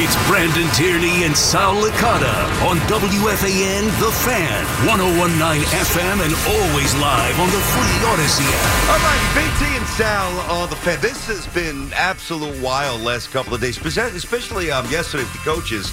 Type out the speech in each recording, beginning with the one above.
It's Brandon Tierney and Sal Licata on WFAN The Fan, 1019 FM, and always live on the free Odyssey app. All right, BT and Sal on the fan. This has been absolute wild last couple of days, especially um, yesterday with the coaches.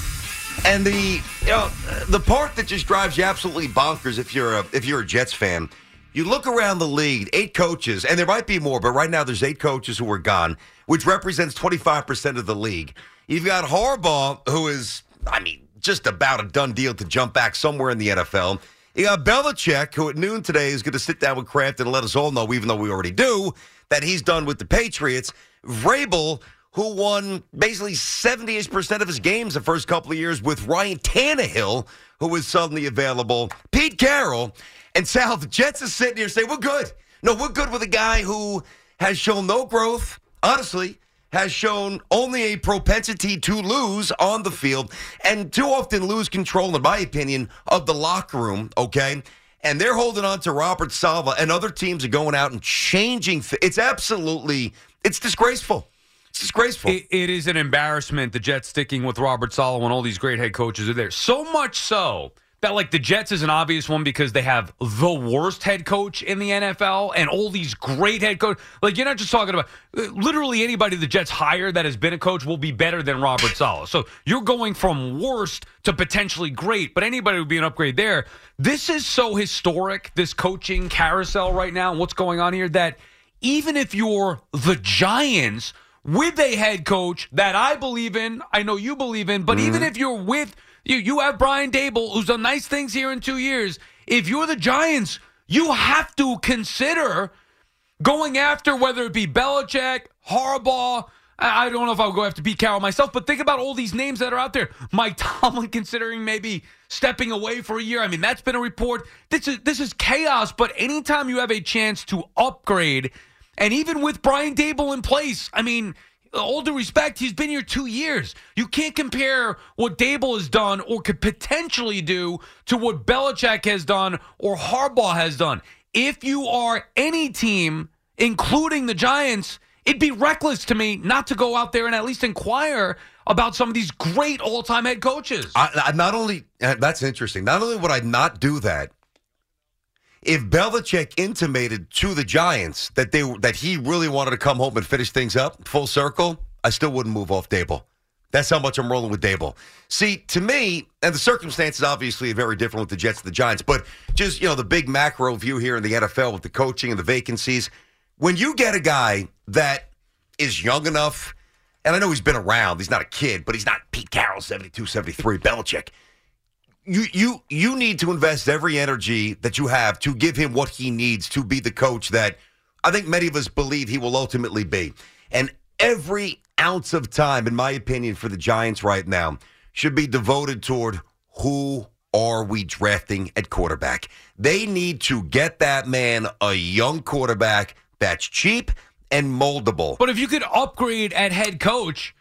And the you know, the part that just drives you absolutely bonkers if you're a if you're a Jets fan. You look around the league, eight coaches, and there might be more, but right now there's eight coaches who are gone, which represents 25% of the league. You've got Harbaugh, who is, I mean, just about a done deal to jump back somewhere in the NFL. You got Belichick, who at noon today is going to sit down with Kraft and let us all know, even though we already do, that he's done with the Patriots. Vrabel, who won basically 70ish percent of his games the first couple of years with Ryan Tannehill, who was suddenly available. Pete Carroll and Sal, the Jets are sitting here saying, we're good. No, we're good with a guy who has shown no growth, honestly, has shown only a propensity to lose on the field and too often lose control, in my opinion, of the locker room, okay? And they're holding on to Robert Saleh, and other teams are going out and changing. It's absolutely, it's disgraceful. It's disgraceful. It, it is an embarrassment. The Jets sticking with Robert Saleh when all these great head coaches are there. So much so that like the Jets is an obvious one because they have the worst head coach in the NFL and all these great head coach. Like you're not just talking about literally anybody the Jets hire that has been a coach will be better than Robert Saleh. So you're going from worst to potentially great, but anybody would be an upgrade there. This is so historic. This coaching carousel right now, and what's going on here that even if you're the Giants with a head coach that I believe in, I know you believe in, but even mm-hmm. if you're with you, you have Brian Daboll, who's done nice things here in two years. If you're the Giants, you have to consider going after whether it be Belichick, Harbaugh. I I don't know if I'll go after Pete Carroll myself, but think about all these names that are out there. Mike Tomlin considering maybe stepping away for a year. I mean, that's been a report. This is this is chaos. But anytime you have a chance to upgrade, and even with Brian Daboll in place, I mean, all due respect, he's been here two years. You can't compare what Daboll has done or could potentially do to what Belichick has done or Harbaugh has done. If you are any team, including the Giants, it'd be reckless to me not to go out there and at least inquire about some of these great all-time head coaches. I, I not only uh, that's interesting. Not only would I not do that, if Belichick intimated to the Giants that they that he really wanted to come home and finish things up full circle, I still wouldn't move off Daboll. That's how much I'm rolling with Daboll. See, to me, and the circumstances obviously are very different with the Jets and the Giants, but just you know the big macro view here in the NFL with the coaching and the vacancies. When you get a guy that is young enough, and I know he's been around, he's not a kid, but he's not Pete Carroll, 72, 73, Belichick you you you need to invest every energy that you have to give him what he needs to be the coach that I think many of us believe he will ultimately be. And every ounce of time, in my opinion, for the Giants right now should be devoted toward who are we drafting at quarterback. They need to get that man a young quarterback that's cheap and moldable. but if you could upgrade at head coach,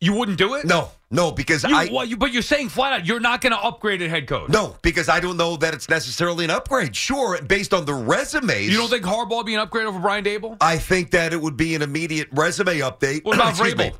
you wouldn't do it? No, no, because You, I well, you, but you're saying flat out you're not going to upgrade at head coach. No, because I don't know that it's necessarily an upgrade. Sure, based on the resumes. You don't think Harbaugh would be an upgrade over Brian Daboll? I think that it would be an immediate resume update. What about. Vrabel?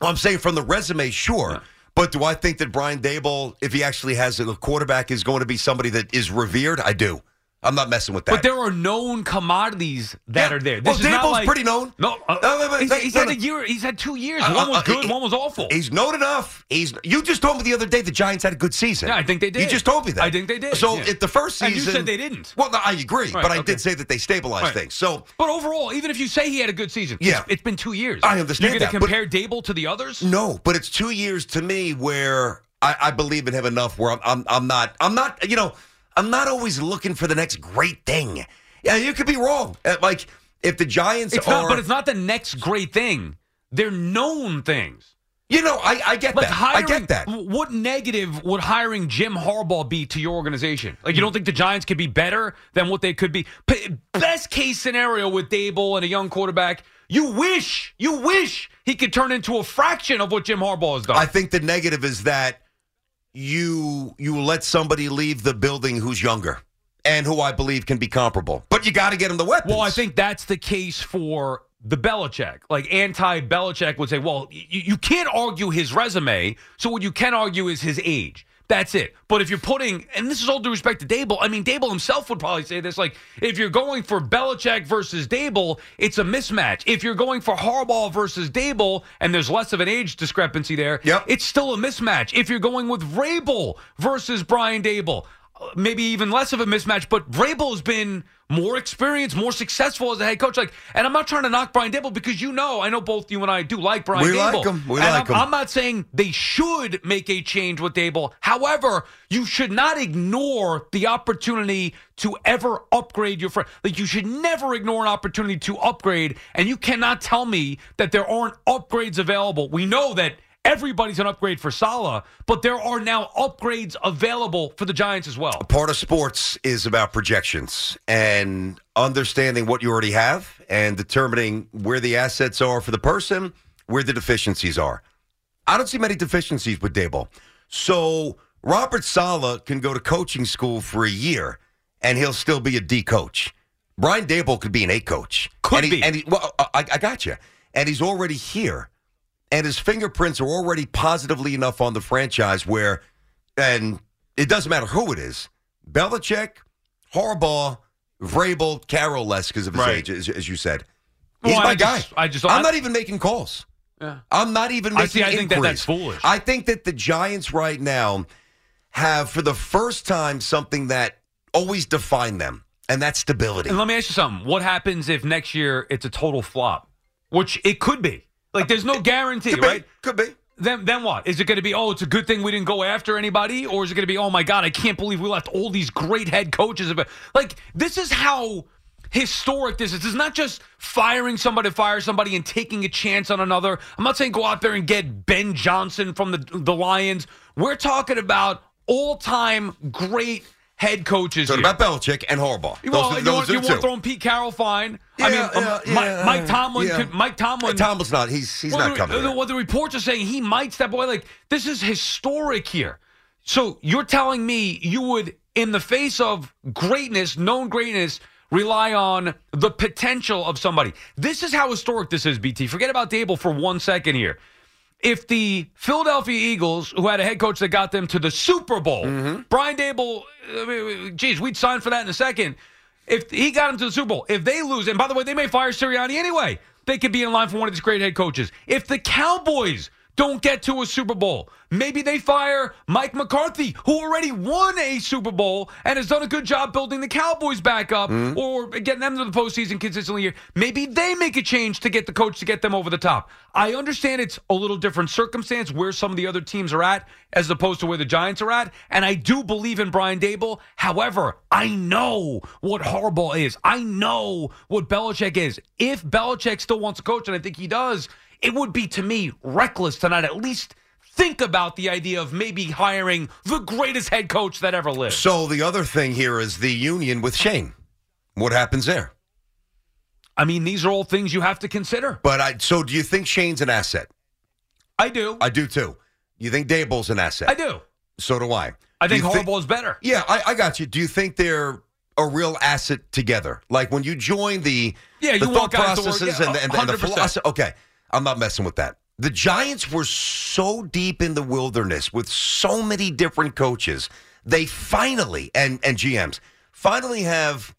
Well, I'm saying from the resume, sure. But do I think that Brian Daboll, if he actually has a quarterback, is going to be somebody that is revered? I do. I'm not messing with that. But there are known commodities that Yeah. are there. Well, This is not like- pretty known. No, uh, No, he's, wait, he's no, had a year. He's had two years. Uh, one was good, one was awful. He's known enough. He's you just told me the other day the Giants had a good season. Yeah, I think they did. You just told me that. I think they did, So yeah. at the first season, And you said they didn't. Well, no, I agree, Right, but I okay. did say that they stabilized Right. things. So But overall, even if you say he had a good season, Yeah. it's, it's been two years. I understand You're going to but- compare Daboll to the others? no, but it's two years to me where I, I believe in him enough where I'm, I'm I'm not I'm not you know I'm not always looking for the next great thing. Yeah, you could be wrong. Uh, Like if the Giants It's are, not, but it's not the next great thing. They're known things. you know, I, I get Like that. hiring, I get that. What negative would hiring Jim Harbaugh be to your organization? Like you don't think the Giants could be better than what they could be? Best case scenario with Daboll and a young quarterback, you wish, you wish he could turn into a fraction of what Jim Harbaugh has done. I think the negative is that you you let somebody leave the building who's younger and who I believe can be comparable. But you got to get him the weapons. Well, I think that's the case for the Belichick. Like anti Belichick would say, well, you, you can't argue his resume. So what you can argue is his age. That's it. But if you're putting, and this is all due respect to Daboll, I mean, Daboll himself would probably say this like, if you're going for Belichick versus Daboll, it's a mismatch. If you're going for Harbaugh versus Daboll, and there's less of an age discrepancy there, Yep. it's still a mismatch. If you're going with Vrabel versus Brian Daboll, maybe even less of a mismatch, but Vrabel has been more experienced, more successful as a head coach. Like, and I'm not trying to knock Brian Daboll because you know, I know both you and I do like Brian We Daboll. like him. We And like I'm, him. I'm not saying they should make a change with Daboll. However, you should not ignore the opportunity to ever upgrade your friend. Like you should never ignore an opportunity to upgrade. And you cannot tell me that there aren't upgrades available. We know that everybody's an upgrade for Saleh, but there are now upgrades available for the Giants as well. part of sports is about projections and understanding what you already have and determining where the assets are for the person, where the deficiencies are. I don't see many deficiencies with Daboll. So Robert Saleh can go to coaching school for a year and he'll still be a D coach. Brian Daboll could be an A coach. Could and he, be. And he, well, I, I got you. And he's already here. And his fingerprints are already positively enough on the franchise where, and it doesn't matter who it is Belichick, Harbaugh, Vrabel, Carroll less because of his Right. age, as, as you said. He's Well, my I guy. just- I just- I'm I- not even making calls. Yeah. I'm not even I making see, I think that that's foolish. I think that the Giants right now have, for the first time, something that always defined them, and that's stability. And let me ask you something. What happens if next year it's a total flop? Which it could be. Like there's no guarantee, Could be. right? Could be. Then then what? Is it going to be, oh, it's a good thing we didn't go after anybody? Or is it going to be, oh my God, I can't believe we left all these great head coaches? Like, this is how historic this is. This is not just firing somebody to fire somebody and taking a chance on another. I'm not saying go out there and get Ben Johnson from the the Lions. We're talking about all time great head coaches. Here. about Belichick and Harbaugh. Well, are- you those you want throwing Pete Carroll fine. I mean, Yeah, yeah, Mike, yeah, Mike Tomlin. yeah. Could, Mike Tomlin. Tomlin's not. He's he's well, not coming. the, the reports are saying, he might step away. Like this is historic here. So you're telling me you would, in the face of greatness, known greatness, rely on the potential of somebody. This is how historic this is, BT. Forget about Daboll for one second here. If the Philadelphia Eagles, who had a head coach that got them to the Super Bowl, Mm-hmm. Brian Daboll, I mean, geez, we'd sign for that in a second. If he got them to the Super Bowl, if they lose, and by the way, they may fire Sirianni anyway, they could be in line for one of these great head coaches. If the Cowboys don't get to a Super Bowl, maybe they fire Mike McCarthy, who already won a Super Bowl and has done a good job building the Cowboys back up mm-hmm. or getting them to the postseason consistently here. Maybe they make a change to get the coach to get them over the top. I understand it's a little different circumstance where some of the other teams are at as opposed to where the Giants are at. And I do believe in Brian Daboll. However, I know what Harbaugh is. I know what Belichick is. If Belichick still wants a coach, and I think he does, it would be to me reckless to not at least think about the idea of maybe hiring the greatest head coach that ever lived. So the other thing here is the union with Schoen. What happens there? I mean, these are all things you have to consider. But I so do you think Schoen's an asset? I do. I do too. You think Daboll's an asset? I do. So do I. I Do think is better. Yeah, I, I got you. Do you think they're a real asset together? Like when you join the Yeah, the you thought want guys to processes yeah, and, and, and the 100%. philosophy. Okay, I'm not messing with that. The Giants were so deep in the wilderness with so many different coaches. They finally and and GMs finally have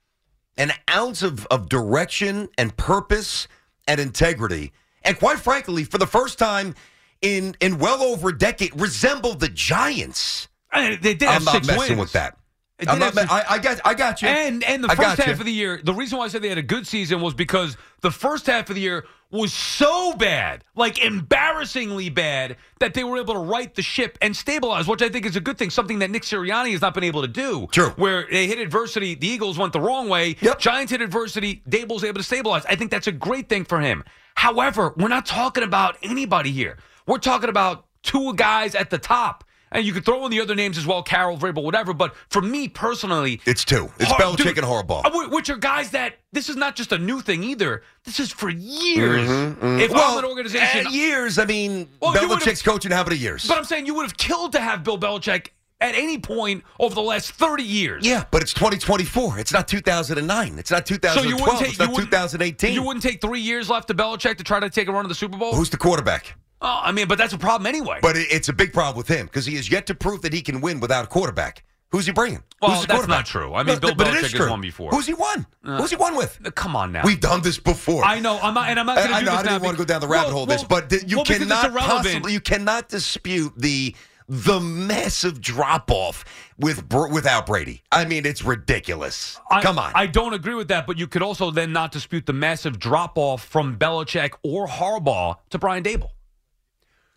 an ounce of, of direction and purpose and integrity. And quite frankly, for the first time in in well over a decade, resemble the Giants. I- they did I'm not messing wins. with that. It I'm did not, have me- six- I, I got I got you. And and the I first half you. of the year, the reason why I said they had a good season was because the first half of the year was so bad, like embarrassingly bad, that they were able to right the ship and stabilize, which I think is a good thing. Something that Nick Sirianni has not been able to do. True. Where they hit adversity, the Eagles went the wrong way. Yep. Giants hit adversity, Daboll's able to stabilize. I think that's a great thing for him. However, we're not talking about anybody here. We're talking about two guys at the top. And you could throw in the other names as well, Carroll, Vrabel, whatever. But for me personally, It's two. It's Har- Belichick dude, and Harbaugh. uh, Which are guys that this is not just a new thing either. This is for years. If I'm an organization, years. I mean, Well, Belichick's coaching how many years? but I'm saying you would have killed to have Bill Belichick at any point over the last 30 years. yeah, but it's 2024. It's not 2009. It's not 2012. So you wouldn't take it's not you wouldn't- 2018. You wouldn't take three years left to Belichick to try to take a run of the Super Bowl. Who's the quarterback? Oh, I mean, but that's a problem anyway. But it, it's a big problem with him because he has yet to prove that he can win without a quarterback. Who's he bringing? Well, Who's that's not true. I mean, No, Bill but Belichick has won before. Who's he won? Who's he won with? Uh, Come on now. We've done this before. I know. I'm not, and I'm not going to I, I know. this I didn't want to go down the rabbit well, hole of this, but th- you well, cannot possibly you cannot dispute the the massive drop off with without Brady. I mean, it's ridiculous. I, Come on. I don't agree with that, but you could also then not dispute the massive drop off from Belichick or Harbaugh to Brian Daboll.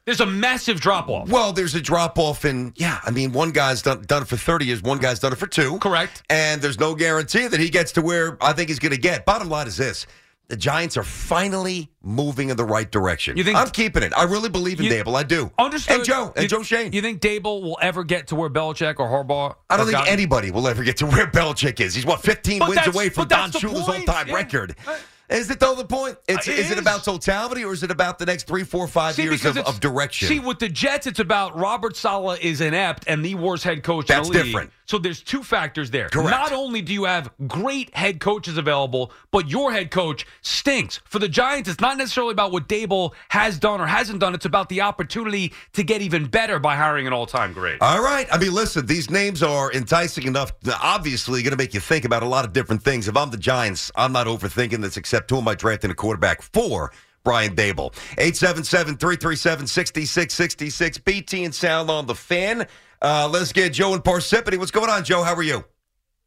There's a massive drop off. well, there's a drop off in yeah. I mean, one guy's done done it for 30 years, one guy's done it for two. Correct. And there's no guarantee that he gets to where I think he's going to get. Bottom line is this. The Giants are finally moving in the right direction. You think- I'm keeping it. I really believe in You- Daboll. I do. Understood. And Joe and You- Joe Schoen. You think Daboll will ever get to where Belichick or Harbaugh? I don't think gotten? anybody will ever get to where Belichick is. He's what 15 But wins away from Don Shula's all-time Yeah. record. Uh, Is it though the point? It's, Uh, it is it is. about totality or is it about the next three, four, five See, years of, of direction? See, with the Jets, it's about Robert Saleh is inept and the worst head coach That's different. So there's two factors there. Correct. Not only do you have great head coaches available, but your head coach stinks. For the Giants, it's not necessarily about what Daboll has done or hasn't done. It's about the opportunity to get even better by hiring an all-time great. All right. I mean, listen, these names are enticing enough. Obviously, going to make you think about a lot of different things. If I'm the Giants, I'm not overthinking the except who am I drafting a quarterback for? Brian Daboll. 877 337 6666. BT and Sound on the fan. Uh, let's get Joe and Parsippany. What's going on, Joe? How are you?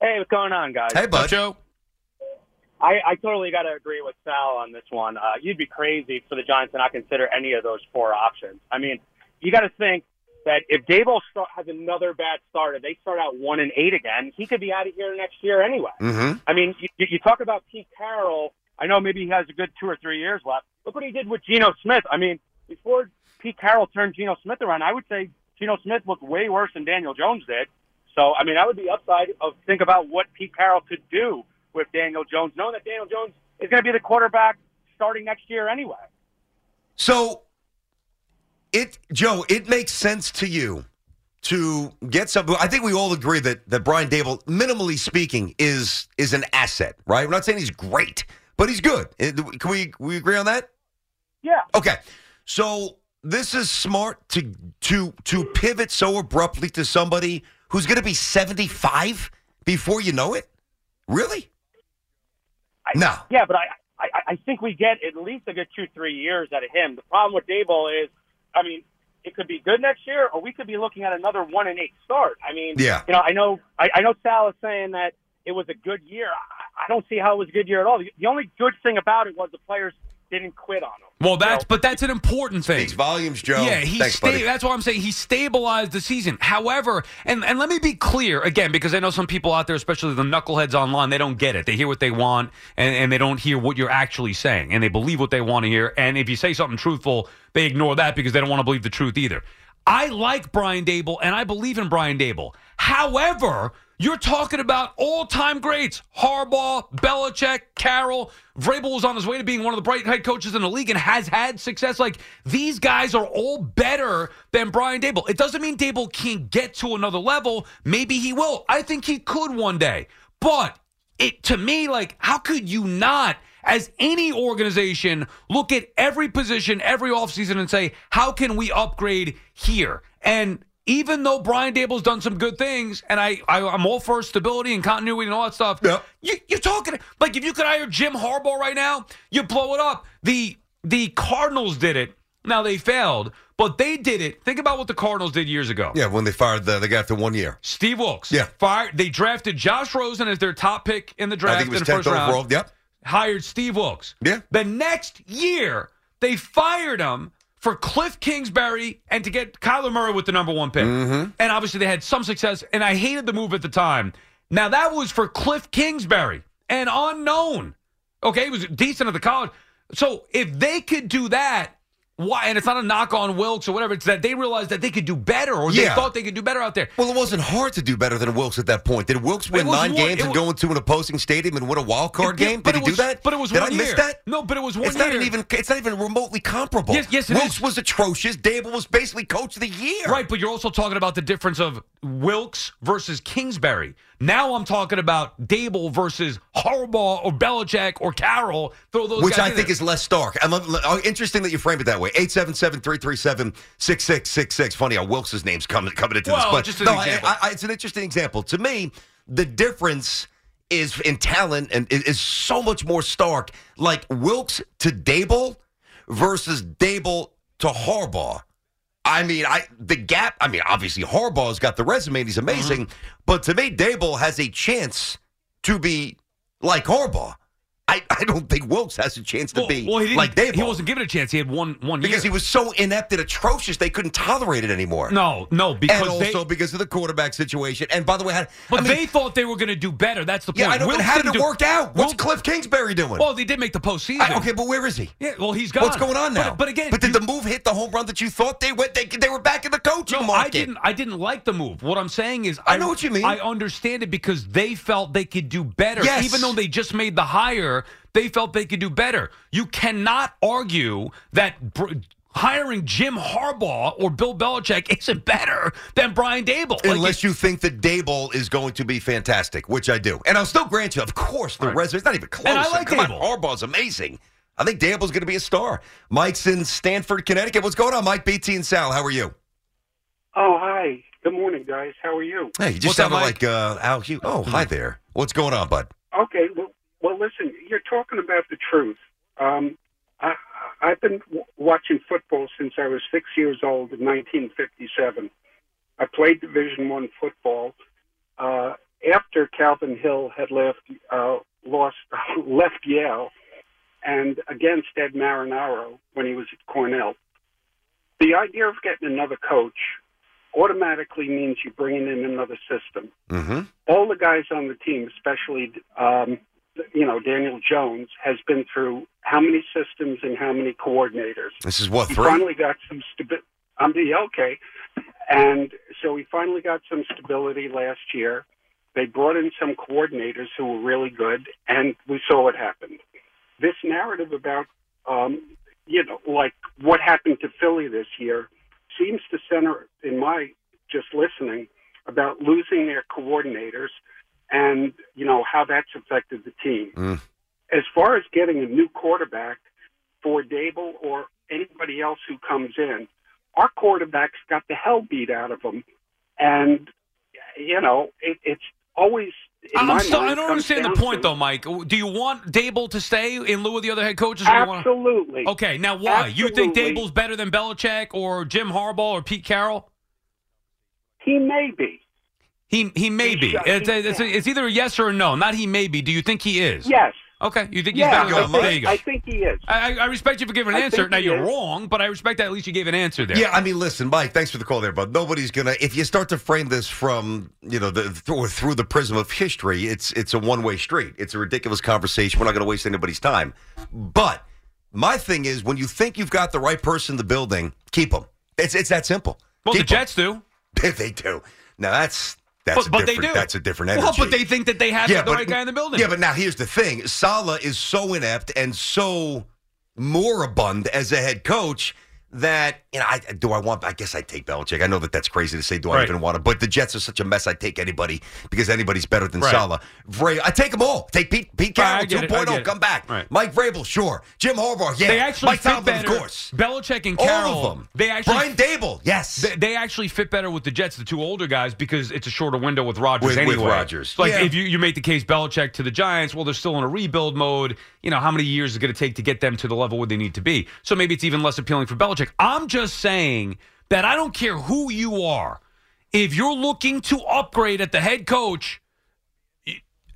Hey, what's going on, guys? Hey, bud. Joe? I, I totally got to agree with Sal on this one. Uh, you'd be crazy for the Giants to not consider any of those four options. I mean, you got to think that if Daboll start, has another bad start, if they start out one and eight again, he could be out of here next year anyway. Mm-hmm. I mean, you, you talk about Pete Carroll. I know maybe he has a good two or three years left. Look what he did with Geno Smith. I mean, before Pete Carroll turned Geno Smith around, I would say Geno Smith looked way worse than Daniel Jones did. So, I mean, that would be upside of think about what Pete Carroll could do with Daniel Jones, knowing that Daniel Jones is going to be the quarterback starting next year anyway. So, it Joe, it makes sense to you to get some. I think we all agree that that Brian Daboll, minimally speaking, is is an asset, right? We're not saying he's great, but he's good. Eh, Can we we agree on that? Yeah. Okay, so this is smart to to to pivot so abruptly to somebody who's going to be seventy five before you know it. Really? I, No. Yeah, but I, I I think we get at least a good two three years out of him. The problem with Daboll is, I mean, it could be good next year, or we could be looking at another one and eight start. I mean, Yeah. you know, I know I, I know Sal is saying that it was a good year. I, I don't see how it was a good year at all. The, the only good thing about it was the players didn't quit on him. Well, that's know? but that's an important thing. Speaks volumes, Joe. Yeah, he Thanks, sta- buddy. that's why I'm saying he stabilized the season. However, and, and let me be clear again, because I know some people out there, especially the knuckleheads online, they don't get it. They hear what they want and, and they don't hear what you're actually saying. And they believe what they want to hear. And if you say something truthful, they ignore that because they don't want to believe the truth either. I like Brian Daboll and I believe in Brian Daboll. However, you're talking about all-time greats: Harbaugh, Belichick, Carroll. Vrabel was on his way to being one of the bright head coaches in the league and has had success. Like these guys are all better than Brian Daboll. It doesn't mean Daboll can't get to another level. Maybe he will. I think he could one day. But it to me, like, how could you not? As any organization, look at every position, every offseason, and say, how can we upgrade here? And even though Brian Daboll's done some good things, and I, I I'm all for stability and continuity and all that stuff. Yeah. You, you're talking like if you could hire Jim Harbaugh right now, you blow it up. The the Cardinals did it. Now they failed, but they did it. Think about what the Cardinals did years ago. Yeah, when they fired the, the guy after one year. Steve Wilks. Yeah. Fired. They drafted Josh Rosen as their top pick in the draft I think it was in the first 10th round. overall. Yep. Hired Steve Wilks. Yeah. The next year, they fired him for Cliff Kingsbury and to get Kyler Murray with the number one pick. Mm-hmm. And obviously, they had some success, and I hated the move at the time. Now, that was for Cliff Kingsbury, an unknown. Okay, he was decent at the college. So if they could do that, why? And it's not a knock on Wilks or whatever. It's that they realized that they could do better, or they thought they could do better out there. Well, it wasn't hard to do better than Wilks at that point. Did Wilks win nine one- games and go into an opposing stadium and win a wild card Yeah, game? Did he was- do that? but it was Did one I miss year. that? No, but it was one it's Not even. It's not even remotely comparable. Yes- yes, it Wilks is. was atrocious. Daboll was basically coach of the year. Right, but you're also talking about the difference of Wilks versus Kingsbury. Now I'm talking about Daboll versus Harbaugh or Belichick or Carroll. Throw those Which I in think there. is less stark. I'm, uh, interesting that you frame it that way. 877-337-6666. Funny how Wilks' name's coming coming into Well, this. But just an no, example. I, I, it's an interesting example. To me, the difference is in talent and is so much more stark. Like Wilks to Daboll versus Daboll to Harbaugh. I mean, I the gap. I mean, obviously Harbaugh's got the resume; and he's amazing. Mm-hmm. But to me, Daboll has a chance to be like Harbaugh. I, I don't think Wilks has a chance to well, be well, he like Daboll He wasn't given a chance. He had one one year. because he was so inept and atrocious they couldn't tolerate it anymore. no, no, because and also they. because of the quarterback situation. And by the way, had, But I mean, they thought they were going to do better. That's the point. yeah, I know. But Wilks how did it do- work out? What's Wilks- Cliff Kingsbury doing? Well, they did make the postseason. I- okay, but where is he? Yeah, well, he's gone. What's going on now? But, but again, but did you- the move hit the home run that you thought they went? They, they were back in the coaching No, market. I didn't. I didn't like the move. What I'm saying is, I know what you mean. I understand it because they felt they could do better, Yes. even though they just made the hire. They felt they could do better. You cannot argue that br- hiring Jim Harbaugh or Bill Belichick isn't better than Brian Daboll. Like, Unless you think that Daboll is going to be fantastic, which I do. And I'll still grant you, of course, the Right. resume is not even close. And I like Come Daboll. on, Harbaugh's amazing. I think Daboll's going to be a star. Mike's in Stamford, Connecticut. What's going on, Mike, BT, and Sal? How are you? Oh, hi. Good morning, guys. How are you? Hey, you just What's sounded like uh, Al Hugh. Oh, hi there. What's going on, bud? Okay. Well, well listen, you're talking about the truth. Um, I, I've been w- watching football since I was six years old in 1957. I played Division One football. Uh, after Calvin Hill had left, uh, lost, left Yale, and against Ed Marinaro when he was at Cornell. The idea of getting another coach automatically means you're bringing in another system. Mm-hmm. all the guys on the team, especially um, you know Daniel Jones, has been through how many systems and how many coordinators. This is what, He three? finally got some stability. I'm the okay, and so he finally got some stability last year. They brought in some coordinators who were really good, and we saw what happened. This narrative about um, you know like what happened to Philly this year seems to center in my just listening about losing their coordinators and you know how that's affected the team. Mm. As far as getting a new quarterback for Daboll or anybody else who comes in, our quarterbacks got the hell beat out of them, and you know it, it's always. In I'm my still, mind, I don't understand the point, to- though, Mike. Do you want Daboll to stay in lieu of the other head coaches? or you wanna- Absolutely. Okay, now why? You think Daboll's better than Belichick or Jim Harbaugh or Pete Carroll? He may be. He he may He be. should- It's, he- it's, it's either a yes or a no. Not he may be. Do you think he is? Yes. Okay. You think he's Yeah. better I than think, There you go. I think he is. I, I respect you for giving an I answer. Now you're is. wrong, but I respect that at least you gave an answer there. Yeah, I mean, listen, Mike. Thanks for the call there, but Nobody's gonna. If you start to frame this from you know the through, through the prism of history, it's it's a one way street. It's a ridiculous conversation. We're not going to waste anybody's time. But my thing is, when you think you've got the right person in the building, keep them. It's it's that simple. Well, the Keep 'em. Jets do. they do. Now that's that's But, but they do. That's a different energy. Well, but they think that they have the right guy in the building. Yeah, but now here's the thing: Saleh is so inept and so moribund as a head coach that you know, I do I want. I guess I take Belichick. I know that that's crazy to say. Do I Right. even want to? But the Jets are such a mess. I take anybody because anybody's better than Right. Saleh. Vra- I take them all. Take Pete, Pete Carroll get it, I 2.0. get it. Come back. Right. Mike Vrabel, sure. Jim Harbaugh, yeah. They actually Mike fit Tomlin, better. of course. Belichick and All Carroll. of them. They actually Brian Daboll, yes. They, they actually fit better with the Jets, the two older guys, because it's a shorter window with Rodgers With- anyway. with Rodgers. Like Yeah. if you, you make the case Belichick to the Giants, well, they're still in a rebuild mode. You know, how many years is it going to take to get them to the level where they need to be? So maybe it's even less appealing for Belichick. I'm just saying that I don't care who you are. If you're looking to upgrade at the head coach,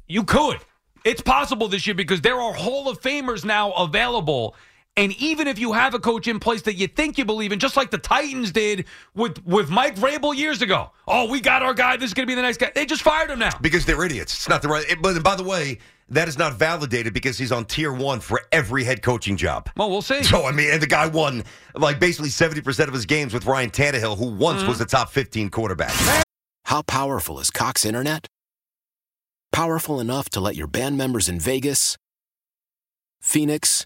you could. It's possible this year because there are Hall of Famers now available. And even if you have a coach in place that you think you believe in, just like the Titans did with, with Mike Vrabel years ago. Oh, we got our guy. This is going to be the next guy. They just fired him now. because they're idiots. It's not the right. it- But by the way, that is not validated because he's on tier one for every head coaching job. Well, we'll see. So I mean, and the guy won like basically seventy percent of his games with Ryan Tannehill, who once Mm-hmm. was the top fifteen quarterback. How powerful is Cox Internet? Powerful enough to let your band members in Vegas, Phoenix,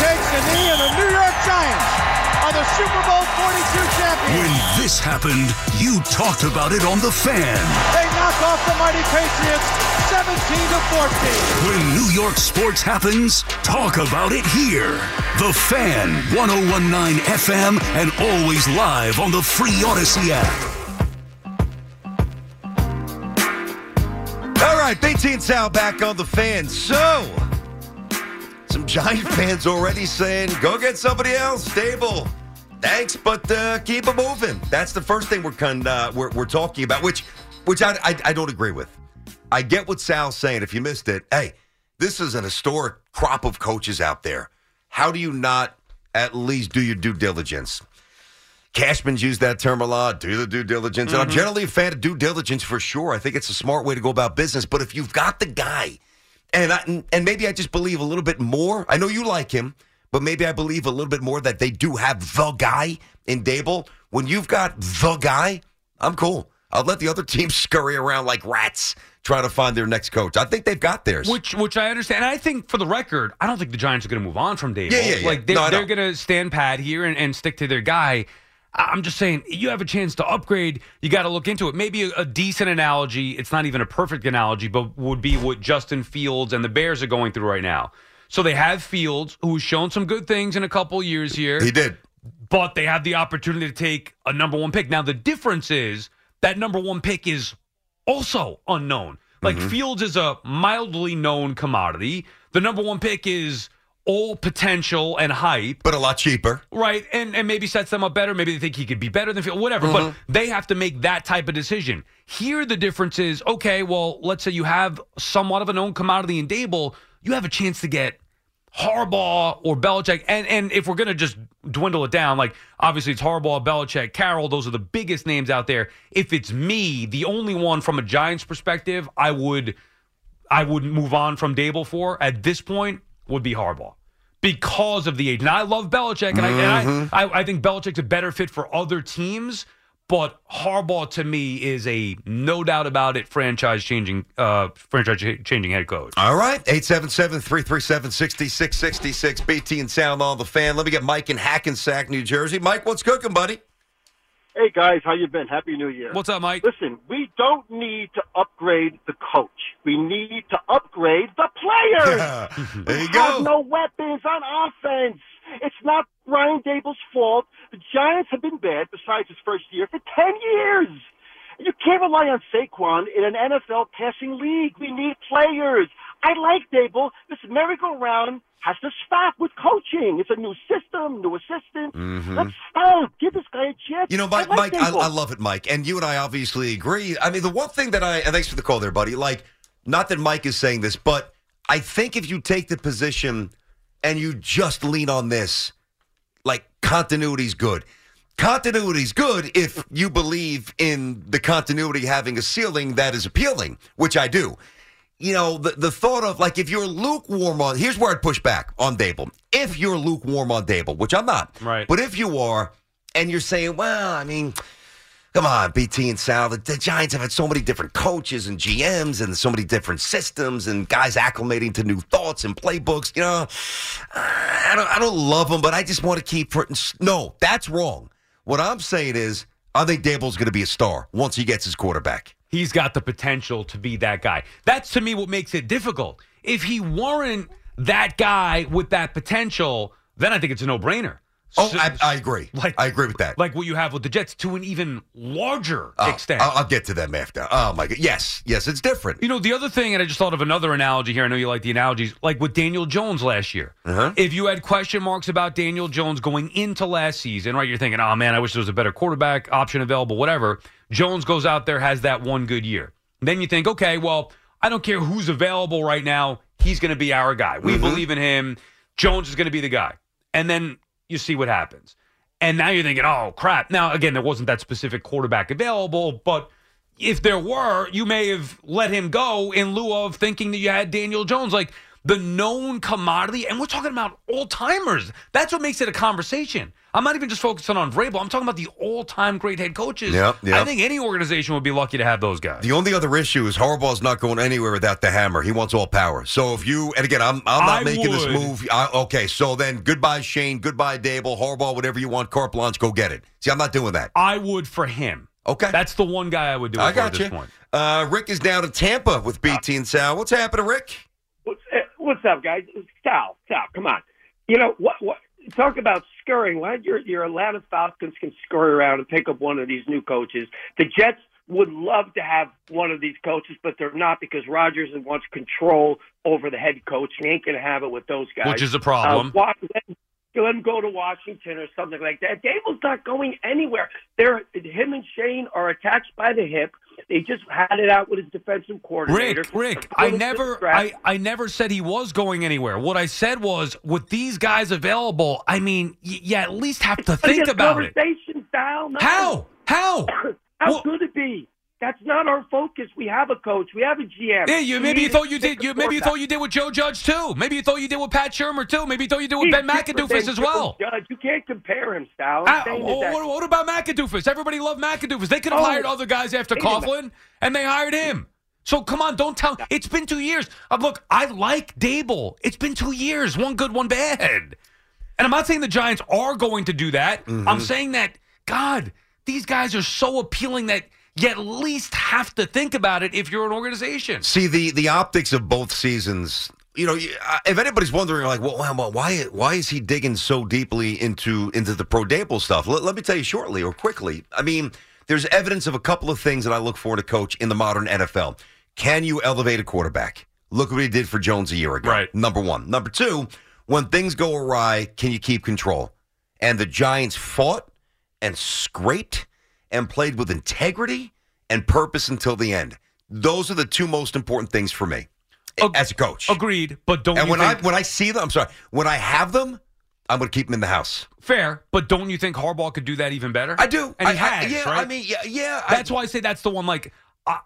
Takes a knee, and the New York Giants are the Super Bowl 42 champions. When this happened, you talked about it on The Fan. They knock off the mighty Patriots 17 to 14. When New York sports happens, talk about it here. The Fan, 1019 FM, and always live on the free Odyssey app. All right, BT and Sal back on the fan. So, some Giant fans already saying, "Go get somebody else, stable." Thanks, but uh, keep it moving. That's the first thing we're con- uh, we're, we're talking about, which which I, I I don't agree with. I get what Sal's saying. If you missed it, hey, this is an historic crop of coaches out there. How do you not at least do your due diligence? Cashman's used that term a lot. Do the due diligence, and I'm generally a fan of due diligence for sure. I think it's a smart way to go about business. But if you've got the guy, and I, and maybe I just believe a little bit more. I know you like him, but maybe I believe a little bit more that they do have the guy in Daboll. When you've got the guy, I'm cool. I'll let the other teams scurry around like rats trying to find their next coach. I think they've got theirs. Which, which I understand. And I think, for the record, I don't think the Giants are going to move on from Daboll. Yeah, yeah, yeah. Like they're, No, they're going to stand pat here and, and stick to their guy. I'm just saying, you have a chance to upgrade. You got to look into it. Maybe a, a decent analogy. It's not even a perfect analogy, but would be what Justin Fields and the Bears are going through right now. So they have Fields, who's shown some good things in a couple years here he did. but they have the opportunity to take a number one pick. Now, the difference is that number one pick is also unknown. Like mm-hmm. Fields is a mildly known commodity. The number one pick is all potential and hype, But a lot cheaper. right? And and maybe sets them up better. Maybe they think he could be better than whatever. But mm-hmm. they have to make that type of decision. Here, the difference is okay. Well, let's say you have somewhat of a known commodity in Daboll. You have a chance to get Harbaugh or Belichick, and and if we're gonna just dwindle it down, like obviously it's Harbaugh, Belichick, Carroll. Those are the biggest names out there. If it's me, the only one from a Giants perspective, I would I would move on from Daboll for at this point would be Harbaugh because of the age. And I love Belichick, and, Mm-hmm. I, and I, I I think Belichick's a better fit for other teams. But Harbaugh to me is a no doubt about it franchise changing uh franchise changing head coach. All right, 877-337-6666, BT and Sound on the fan. Let me get Mike in Hackensack, New Jersey. Mike, what's cooking, buddy? Hey guys, how you been? Happy New Year. What's up, Mike? Listen, we don't need to upgrade the coach. We need to upgrade the players. there you We have no weapons on offense. It's not Ryan Daboll's fault. The Giants have been bad, besides his first year, for 10 years. You can't rely on Saquon in an NFL passing league. We need players. I like Daboll. This merry-go-round has to stop with coaching. It's a new system, new assistant. Mm-hmm. Let's stop. Give this guy a chance. You know, Mike, I like Mike I, I love it, Mike. And you and I obviously agree. I mean, the one thing that I, and thanks for the call there, buddy. Like, not that Mike is saying this, but I think if you take the position and you just lean on this, like, continuity's good. Continuity's good if you believe in the continuity having a ceiling that is appealing, which I do. You know, the, the thought of like if you're lukewarm on here's where I'd push back on Daboll. If you're lukewarm on Daboll, which I'm not. Right. But if you are, and you're saying, well, I mean, come on, BT and Sal, the, the Giants have had so many different coaches and GMs and so many different systems and guys acclimating to new thoughts and playbooks. You know, I don't, I don't love them, but I just want to keep. No, that's wrong. What I'm saying is, I think Daboll's going to be a star once he gets his quarterback. He's got the potential to be that guy. That's to me what makes it difficult. If he weren't that guy with that potential, then I think it's a no brainer. Oh, I, I agree. Like- I agree with that. Like what you have with the Jets to an even larger Oh, extent. I'll, I'll get to them after. Oh my god, yes, yes, it's different. You know, the other thing, and I just thought of another analogy here. I know you like the analogies, like with Daniel Jones last year. Uh-huh. If you had question marks about Daniel Jones going into last season, right, you're thinking, oh man, I wish there was a better quarterback option available, whatever. Jones goes out there, has that one good year. Then you think, okay, well, I don't care who's available right now. He's going to be our guy. We mm-hmm. believe in him. Jones is going to be the guy. And then you see what happens. And now you're thinking, oh, crap. Now, again, there wasn't that specific quarterback available, but if there were, you may have let him go in lieu of thinking that you had Daniel Jones, like the known commodity. And we're talking about all timers. That's what makes it a conversation. I'm not even just focusing on Vrabel. I'm talking about the all time great head coaches. Yep, yep. I think any organization would be lucky to have those guys. The only other issue is Harbaugh's not going anywhere without the hammer. He wants all power. So if you and again, I'm I'm not I making this move. I, okay, so then goodbye Schoen, goodbye Daboll, Harbaugh, whatever you want, carte blanche, go get it. See, I'm not doing that. I would for him. Okay, That's the one guy I would do it I for at got this you. point. Uh, Rick is down to Tampa with BT and Sal. What's happening, Rick? What's, what's up, guys? Sal, Sal, come on. You know what? What talk about scurrying? Why your your Atlanta Falcons can scurry around and pick up one of these new coaches? The Jets would love to have one of these coaches, but they're not because Rodgers wants control over the head coach. He ain't gonna have it with those guys, Which is a problem. Uh, let, him go to Washington or something like that. Daboll's not going anywhere. They're him and Schoen are attached by the hip. They just had it out with his defensive coordinator. Rick, Rick, I never, I, I never said he was going anywhere. What I said was, with these guys available, I mean, y- you at least have to think about it. Conversation, Sal. No. How? How? How Well- could it be? That's not our focus. We have a coach. We have a GM. Yeah, you maybe you thought you did. a You maybe you thought you did with Joe Judge too. Maybe you thought you did with Pat Shurmur too. Maybe you thought you did with He's Ben different McAdoofus as well. Judge. You can't compare him, Sal. I'm Ah, what, that- what- what about McAdoofus? Everybody loved McAdoofus. They could have Oh, hired other guys after wait a. Coughlin, and they hired him. So come on, don't tell. It's been two years. Uh, look, I like Daboll. It's been two years. One good, one bad. And I'm not saying the Giants are going to do that. Mm-hmm. I'm saying that God, these guys are so appealing that you at least have to think about it if you're an organization. See the the optics of both seasons. You know, uh, if anybody's wondering, like, well, well, why why is he digging so deeply into into the pro Daboll stuff? Let, let me tell you shortly or quickly. I mean, there's evidence of a couple of things that I look for in a coach in the modern NFL. Can you elevate a quarterback? Look what he did for Jones a year ago. Right. Number one. Number two. When things go awry, can you keep control? And the Giants fought and scraped and played with integrity and purpose until the end. Those are the two most important things for me Ag- as a coach. Agreed, but don't And you when think I when I see them, I'm sorry, when I have them, I'm going to keep them in the house. fair? But don't you think Harbaugh could do that even better? I do. and he I- I- has. yeah, right? I mean, yeah, yeah. I- That's why I say that's the one. Like, uh,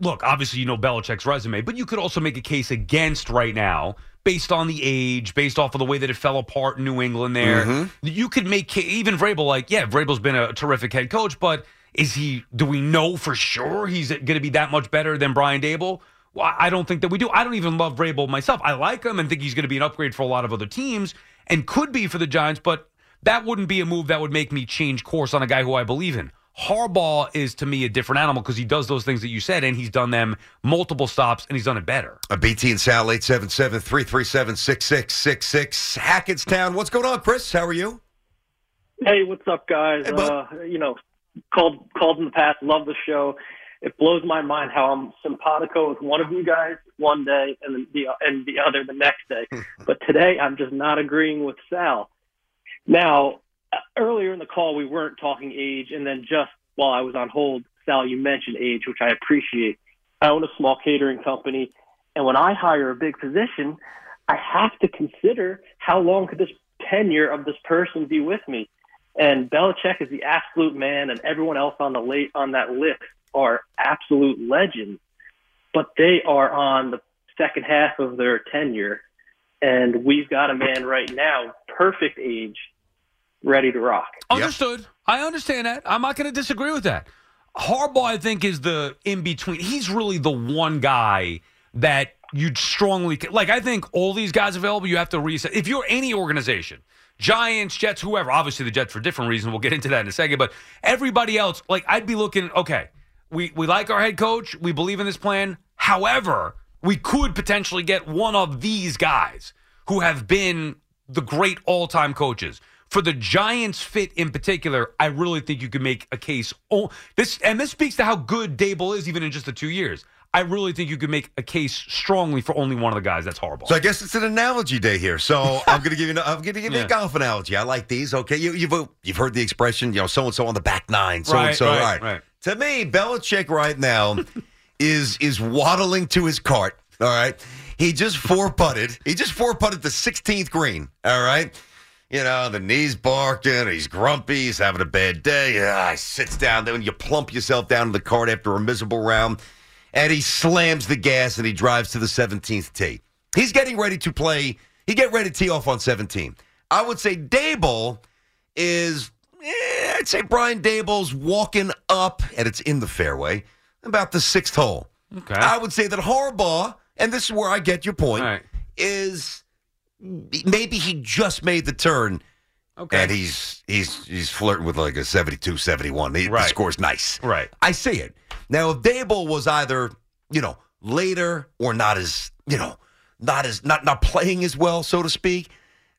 look, obviously you know Belichick's resume, but you could also make a case against right now based on the age, based off of the way that it fell apart in New England. There, Mm-hmm. you could make even Vrabel like, yeah, Vrabel's been a terrific head coach, but is he? Do we know for sure he's going to be that much better than Brian Daboll? Well, I don't think that we do. I don't even love Vrabel myself. I like him and think he's going to be an upgrade for a lot of other teams and could be for the Giants, but that wouldn't be a move that would make me change course on a guy who I believe in. Harbaugh is to me a different animal because he does those things that you said, and he's done them multiple stops, and he's done it better. A BT and Sal 877 337 6666. Hackettstown. What's going on, Chris? How are you? Hey, what's up, guys? uh, you know, called called in the past. Love the show. It blows my mind how I'm simpatico with one of you guys one day and then the and the other the next day. but today, I'm just not agreeing with Sal. Now, earlier in the call, we weren't talking age, and then just while I was on hold, Sal, you mentioned age, which I appreciate. I own a small catering company, and when I hire a big position, I have to consider how long could this tenure of this person be with me. And Belichick is the absolute man, and everyone else on the late on that list are absolute legends. But they are on the second half of their tenure, and we've got a man right now, perfect age, ready to rock. Understood. I understand that. I'm not going to disagree with that. Harbaugh, I think, is the in between. He's really the one guy that you'd strongly like. I think all these guys available, you have to reset. If you're any organization, Giants, Jets, whoever, obviously the Jets for different reasons. We'll get into that in a second. But everybody else, like I'd be looking. Okay, we we like our head coach. We believe in this plan. However, we could potentially get one of these guys who have been the great all-time coaches. For the Giants fit in particular, I really think you could make a case. Oh, this and this speaks to how good Daboll is, even in just the two years. I really think you could make a case strongly for only one of the guys. That's horrible. So I guess it's an analogy day here. So I'm going to give you. I'm going to give you Yeah. a golf analogy. I like these. Okay, you, you've you've heard the expression, you know, so and so on the back nine, so and so. right, All right. right. To me, Belichick right now is is waddling to his cart. All right, he just four putted. He just four putted the 16th green. All right. You know, the knees barking, he's grumpy, he's having a bad day. Ah, he sits down, then you plump yourself down to the cart after a miserable round, and he slams the gas and he drives to the 17th tee. He's getting ready to play, he get ready to tee off on 17. I would say Daboll is, eh, I'd say Brian Daboll's walking up, and it's in the fairway, about the sixth hole. Okay. I would say that Harbaugh, and this is where I get your point, is Mm. maybe he just made the turn. Okay. And he's he's he's flirting with like a 72, 71. The, the score's nice. Right. I see it. Now if Daboll was either, you know, later or not as, you know, not as not not playing as well, so to speak,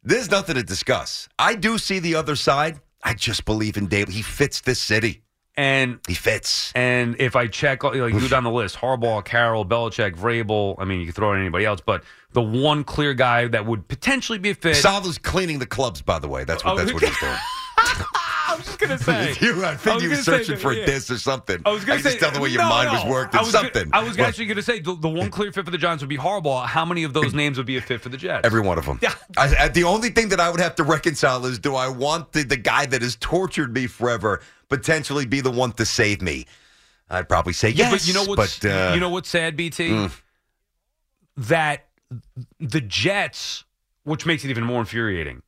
there's nothing to discuss. I do see the other side. I just believe in Daboll. He fits this city. And he fits. And if I check, like, go down the list: Harbaugh, Carroll, Belichick, Vrabel. I mean, you can throw in anybody else, but the one clear guy that would potentially be a fit. Saleh's cleaning the clubs, by the way. That's what Oh, that's what he's doing. I was gonna say. you, I I think was you were gonna say searching for yeah. a diss or something. I was going to say just tell the way your no, mind no. was working. I was something. I was actually going to say the, the one clear fit for the Giants would be Harbaugh. How many of those names would be a fit for the Jets? Every one of them. Yeah. I, I- the only thing that I would have to reconcile is do I want the, the guy that has tortured me forever potentially be the one to save me? I'd probably say yes. Yeah, but you know what's but, uh, you know what's sad, BT? mm. That the Jets, which makes it even more infuriating,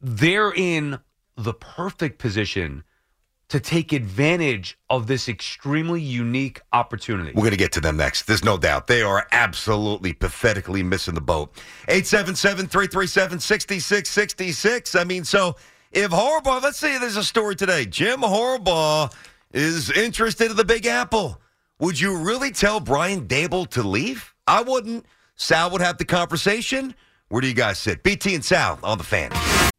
they're in the perfect position to take advantage of this extremely unique opportunity. We're going to get to them next. There's no doubt. They are absolutely pathetically missing the boat. 877 337 6666. I mean, so if Harbaugh, let's say there's a story today, Jim Harbaugh is interested in the Big Apple. Would you really tell Brian Daboll to leave? I wouldn't. Sal would have the conversation. Where do you guys sit? BT and Sal on the fan.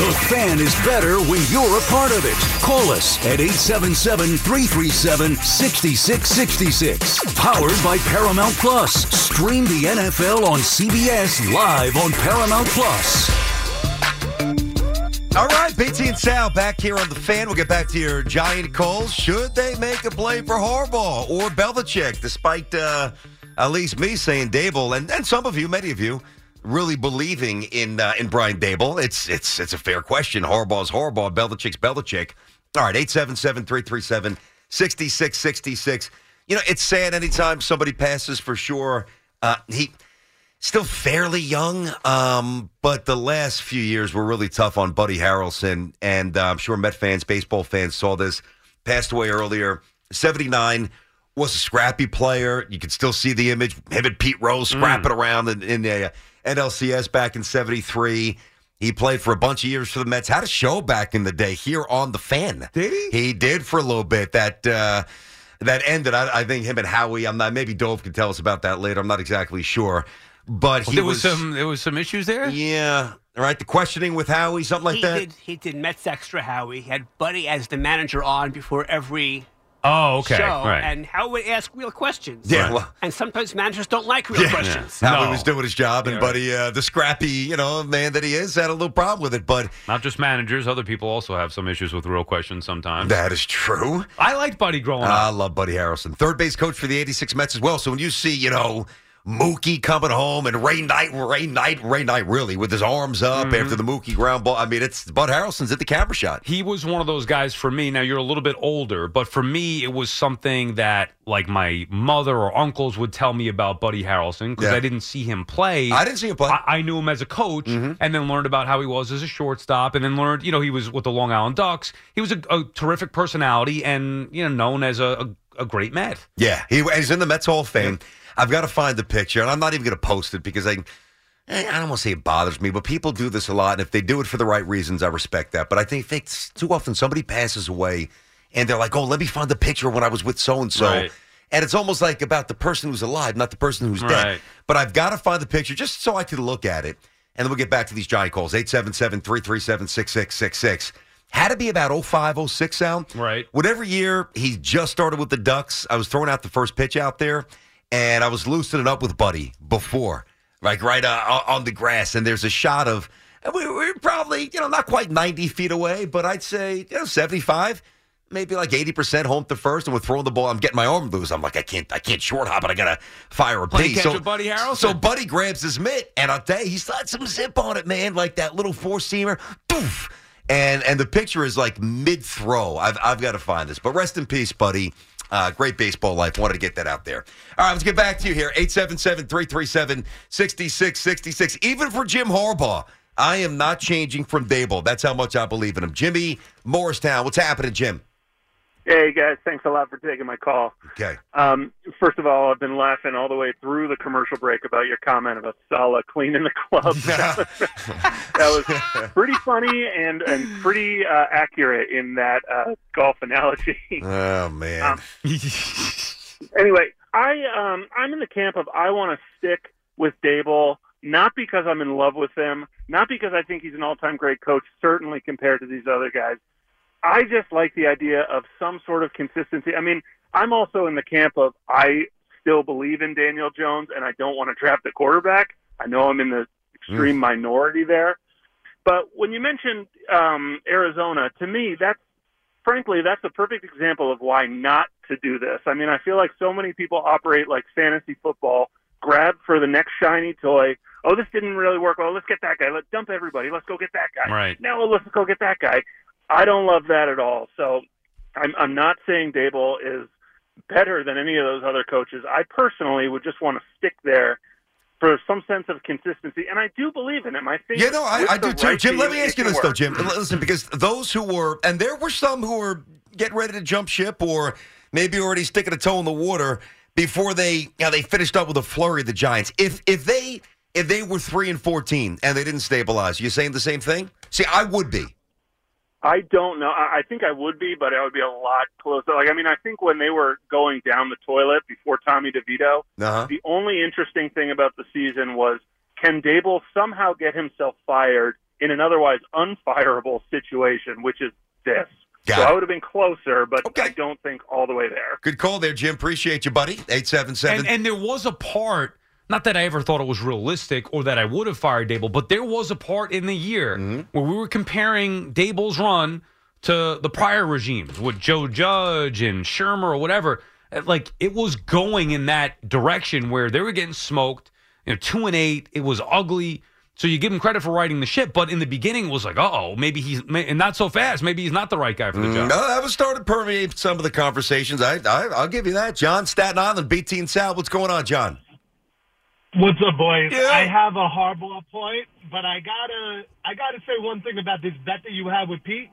The fan is better when you're a part of it. Call us at 877 337 6666. Powered by Paramount Plus. Stream the NFL on CBS live on Paramount Plus. All right, BT and Sal back here on the fan. We'll get back to your giant calls. Should they make a play for Harbaugh or Belichick, despite uh, at least me saying Daboll and, and some of you, many of you, really believing in uh, in Brian Daboll? It's it's it's a fair question. Harbaugh's Harbaugh, Belichick's Belichick. All right, 877-337-6666. You know, it's sad anytime somebody passes for sure. Uh, he still fairly young, um, but the last few years were really tough on Buddy Harrelson, and uh, I'm sure Met fans, baseball fans saw this. Passed away earlier, 79. was a scrappy player. You could still see the image him and Pete Rose scrapping around in, in the uh, NLCS back in '73. He played for a bunch of years for the Mets. Had a show back in the day here on the Fan. Did he? He did for a little bit. That uh, that ended. I, I think him and Howie. I'm not. Maybe Dove can tell us about that later. I'm not exactly sure. But he there was, some there was some issues there. Yeah. All right. The questioning with Howie, something like he that. Did, he did Mets Extra Howie. He had Buddy as the manager on before every Oh, okay. show, Right. and Howie would ask real questions. Yeah, well- and sometimes managers don't like real questions. How he was doing his job, and Buddy, uh, the scrappy, you know, man that he is, had a little problem with it. But Not just managers, other people also have some issues with real questions sometimes. that is true. I liked Buddy growing I up. love Buddy Harrelson, third base coach for the '86 Mets as well. So when you see, you know, Mookie coming home and Ray Knight, Ray Knight, Ray Knight, really with his arms up Mm-hmm. after the Mookie ground ball. I mean, it's Bud Harrelson's at the camera shot. He was one of those guys for me. Now you're a little bit older, but for me, it was something that like my mother or uncles would tell me about Buddy Harrelson because Yeah. I didn't see him play. I didn't see him play. I, I knew him as a coach, and then learned about how he was as a shortstop, and then learned, you know, he was with the Long Island Ducks. He was a, a terrific personality, and you know, known as a, a, a great Met. Yeah, he, he's in the Mets Hall of Fame. I've got to find the picture, and I'm not even going to post it because I, eh, I don't want to say it bothers me, but people do this a lot, and if they do it for the right reasons, I respect that. But I think too often somebody passes away, and they're like, "Oh, let me find the picture when I was with so and so," and it's almost like about the person who's alive, not the person who's dead. Right. But I've got to find the picture just so I can look at it, and then we'll get back to these giant calls 877-337-6666. Had to be about 05, 06 sound. Right. Whatever year he just started with the Ducks, I was throwing out the first pitch out there, and I was loosening up with Buddy before, like right uh, on the grass. And there's a shot of we we're probably you know not quite 90 feet away, but I'd say you know 75. Maybe like eighty percent home to first, and we're throwing the ball. I'm getting my arm loose. I'm like, I can't, I can't short hop, but I gotta fire a pitch. So, Buddy Harrelson. so Buddy grabs his mitt, and I'll tell you, he's got some zip on it, man. Like that little four seamer. Poof. And and the picture is like mid throw. I've I've got to find this. But rest in peace, buddy. Uh, great baseball life. Wanted to get that out there. All right, let's get back to you here. 877-337-6666. Even for Jim Harbaugh, I am not changing from Daboll. That's how much I believe in him. Jimmy Morristown, what's happening, Jim? Hey guys, thanks a lot for taking my call. Okay. Um, first of all, I've been laughing all the way through the commercial break about your comment about Saleh cleaning the club. that, was, that was pretty funny and and pretty uh, accurate in that uh, golf analogy. Oh man. Um, anyway, I um I'm in the camp of I want to stick with Daboll, not because I'm in love with him, not because I think he's an all-time great coach, certainly compared to these other guys. I just like the idea of some sort of consistency. I mean, I'm also in the camp of I still believe in Daniel Jones and I don't want to draft the quarterback. I know I'm in the extreme minority there. But when you mentioned um, Arizona, to me, that's frankly, that's a perfect example of why not to do this. I mean, I feel like so many people operate like fantasy football, grab for the next shiny toy. Oh, this didn't really work. well. let's get that guy. Let's dump everybody. Let's go get that guy. Right. Now let's go get that guy. I don't love that at all. So I'm, I'm not saying Daboll is better than any of those other coaches. I personally would just want to stick there for some sense of consistency, and I do believe in him. I think. Yeah, no, I, I do too. right Jim, let me ask you this though. Jim. Listen, because those who were, and there were some who were getting ready to jump ship, or maybe already sticking a toe in the water before they, you know, they finished up with a flurry of the Giants. If if they if they were three and fourteen and they didn't stabilize, you saying the same thing? See, I would be. I don't know. I I think I would be, but I would be a lot closer. Like, I mean, I think when they were going down the toilet before Tommy DeVito, Uh-huh. the only interesting thing about the season was can Daboll somehow get himself fired in an otherwise unfireable situation, which is this. Got so it. I would have been closer, but I don't think all the way there. Good call there, Jim. Appreciate you, buddy. Eight seven seven. And, and there was a part, not that I ever thought it was realistic or that I would have fired Daboll, but there was a part in the year Mm-hmm. where we were comparing Daboll's run to the prior regimes with Joe Judge and Shurmur or whatever. Like it was going in that direction where they were getting smoked. You know, two and eight. It was ugly. So you give him credit for riding the ship, but in the beginning it was like, oh, maybe he's and not so fast. Maybe he's not the right guy for the Mm, job. No, that was started to permeate some of the conversations. I, I I'll give you that. John Staten Island, BT and Sal. What's going on, John? What's up, boys? Yeah. I have a Harbaugh point, but I gotta I gotta say one thing about this bet that you had with Pete.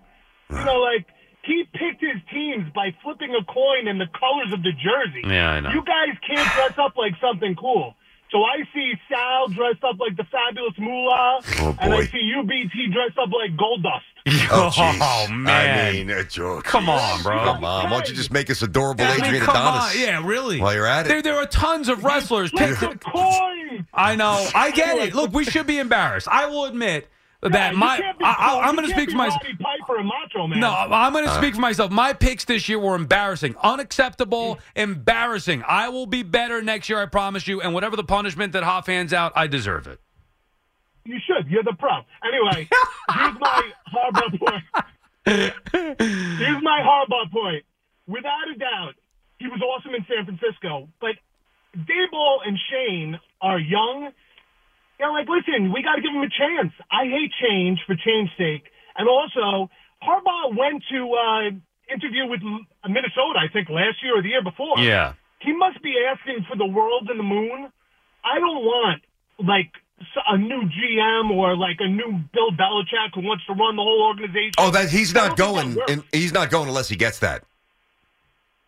You know, like he picked his teams by flipping a coin in the colors of the jersey. Yeah, I know. You guys can't dress up like something cool. So I see Sal dressed up like the fabulous Moolah, Oh, and I see UBT dressed up like Gold Dust. Oh, jeez. Oh, man. I mean, uh, Joe, Come on, bro. Come on. Why don't you just make us adorable I mean, Adrian come Adonis? on. Yeah, really. While you're at it. There, there are tons of wrestlers. Pick the coin. I know. I get it. Look, we should be embarrassed. I will admit that you my. can't be I, cool. I, I'm going to speak be for myself. Roddy Piper and Macho Man. No, I'm going to Uh. speak for myself. My picks this year were embarrassing, unacceptable, embarrassing. I will be better next year, I promise you. And whatever the punishment that Hoff hands out, I deserve it. You should. You're the pro. Anyway, here's my Harbaugh point. here's my Harbaugh point. Without a doubt, he was awesome in San Francisco. But Daboll and Schoen are young. You know, like, listen, we got to give him a chance. I hate change for change's sake. And also, Harbaugh went to uh, interview with Minnesota, I think, last year or the year before. Yeah. He must be asking for the world and the moon. I don't want like a new GM or like a new Bill Belichick who wants to run the whole organization. Oh, that he's not going. that. He's not going unless he gets that.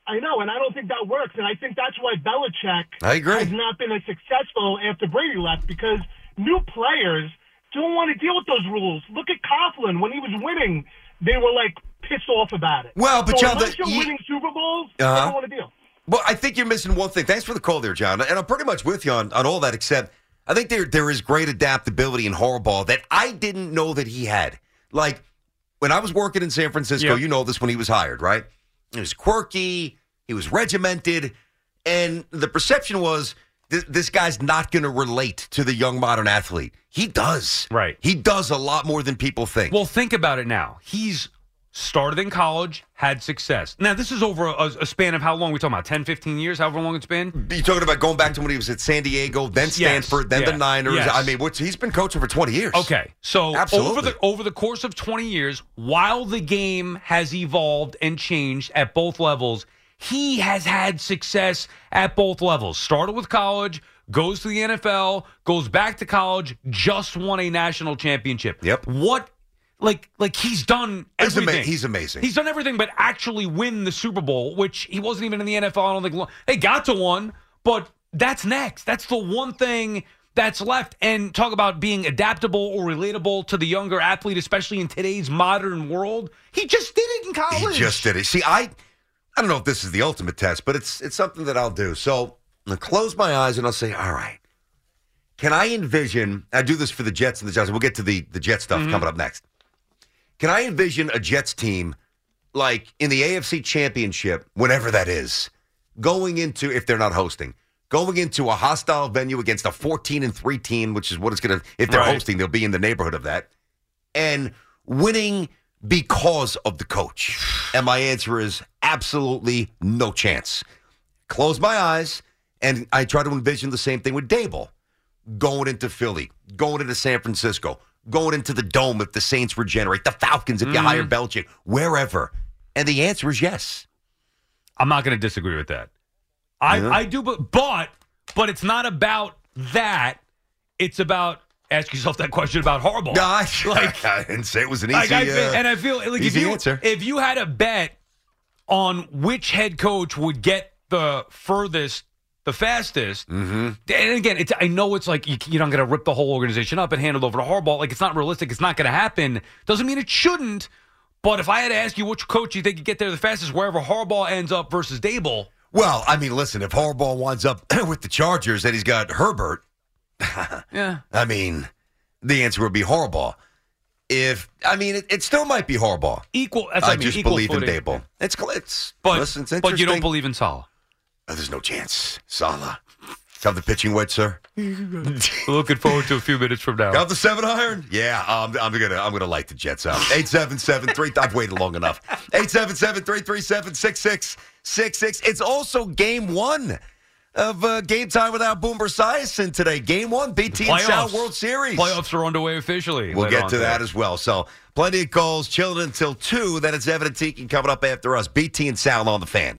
I know, and I don't think that works. And I think that's why Belichick I agree. has not been as successful after Brady left because new players don't want to deal with those rules. Look at Coughlin when he was winning, they were like pissed off about it. Well, but so John, unless the- you're you- winning Super Bowls, they Uh-huh. don't want to deal. Well, I think you're missing one thing. Thanks for the call there, John. And I'm pretty much with you on, on all that, except I think there there is great adaptability in Harbaugh that I didn't know that he had. Like when I was working in San Francisco, Yeah. you know this when he was hired, right? He was quirky, he was regimented, and the perception was this, this guy's not going to relate to the young modern athlete. He does. Right. He does a lot more than people think. Well, think about it now. He's started in college, had success. Now, this is over a, a span of how long? we talking about 10, 15 years, however long it's been? you talking about going back to when he was at San Diego, then Yes, Stanford, then yeah, the Niners. yes. I mean, he's been coaching for 20 years. Okay, so Absolutely. over the over the course of 20 years, while the game has evolved and changed at both levels, he has had success at both levels. Started with college, goes to the NFL, goes back to college, just won a national championship. Yep. What like like he's done He's ama- everything. he's amazing. He's done everything but actually win the Super Bowl, which he wasn't even in the NFL. I don't think they got to one, but that's next. That's the one thing that's left. And talk about being adaptable or relatable to the younger athlete, especially in today's modern world. He just did it in college. He just did it. See, I I don't know if this is the ultimate test, but it's it's something that I'll do. So I'll close my eyes and I'll say, all right. Can I envision? I do this for the Jets and the Giants. We'll get to the the Jet stuff Mm-hmm. coming up next. Can I envision a Jets team like in the AFC Championship, whenever that is, going into if they're not hosting, going into a hostile venue against a 14 and 3 team, which is what it's going to if they're Right. hosting, they'll be in the neighborhood of that. And winning because of the coach. And my answer is absolutely no chance. Close my eyes and I try to envision the same thing with Daboll. Going into Philly, going into San Francisco, going into the dome if the Saints regenerate, the Falcons if you Mhm. hire Belichick, wherever. And the answer is yes. I'm not going to disagree with that. I, Yeah. I do, but but but it's not about that. It's about ask yourself that question about Harbaugh. Gosh, like I didn't say it was an easy, Like, I uh, and I feel like if you answer. if you had a bet on which head coach would get the furthest, the fastest, Mm-hmm. and again, it's I know it's like you, you're not going to rip the whole organization up and hand it over to Harbaugh. Like it's not realistic. It's not going to happen. Doesn't mean it shouldn't. But if I had to ask you which coach you think could get there the fastest, wherever Harbaugh ends up versus Daboll, Well, I mean, listen, if Harbaugh winds up with the Chargers and he's got Herbert, yeah, I mean, the answer would be Harbaugh. If I mean, it, it still might be Harbaugh. equal. I I mean, just equal believe footing. in Daboll. It's it's But listen, it's but you don't believe in Saleh. Oh, there's no chance. Saleh, Have the pitching wedge, sir. Looking forward to a few minutes from now. Got the seven iron? Yeah, um, I'm gonna I'm gonna light the Jets up. Eight seven seven three. I've waited long enough. Eight seven seven three three seven six six six six. It's also game one of uh, game time without Boomer Esiason today. Game one, BT and South World Series. Playoffs are underway officially. We'll get to today. that as well. So plenty of calls, chilling until two. Then it's Evan and Tiki coming up after us. BT and Sal on the fan.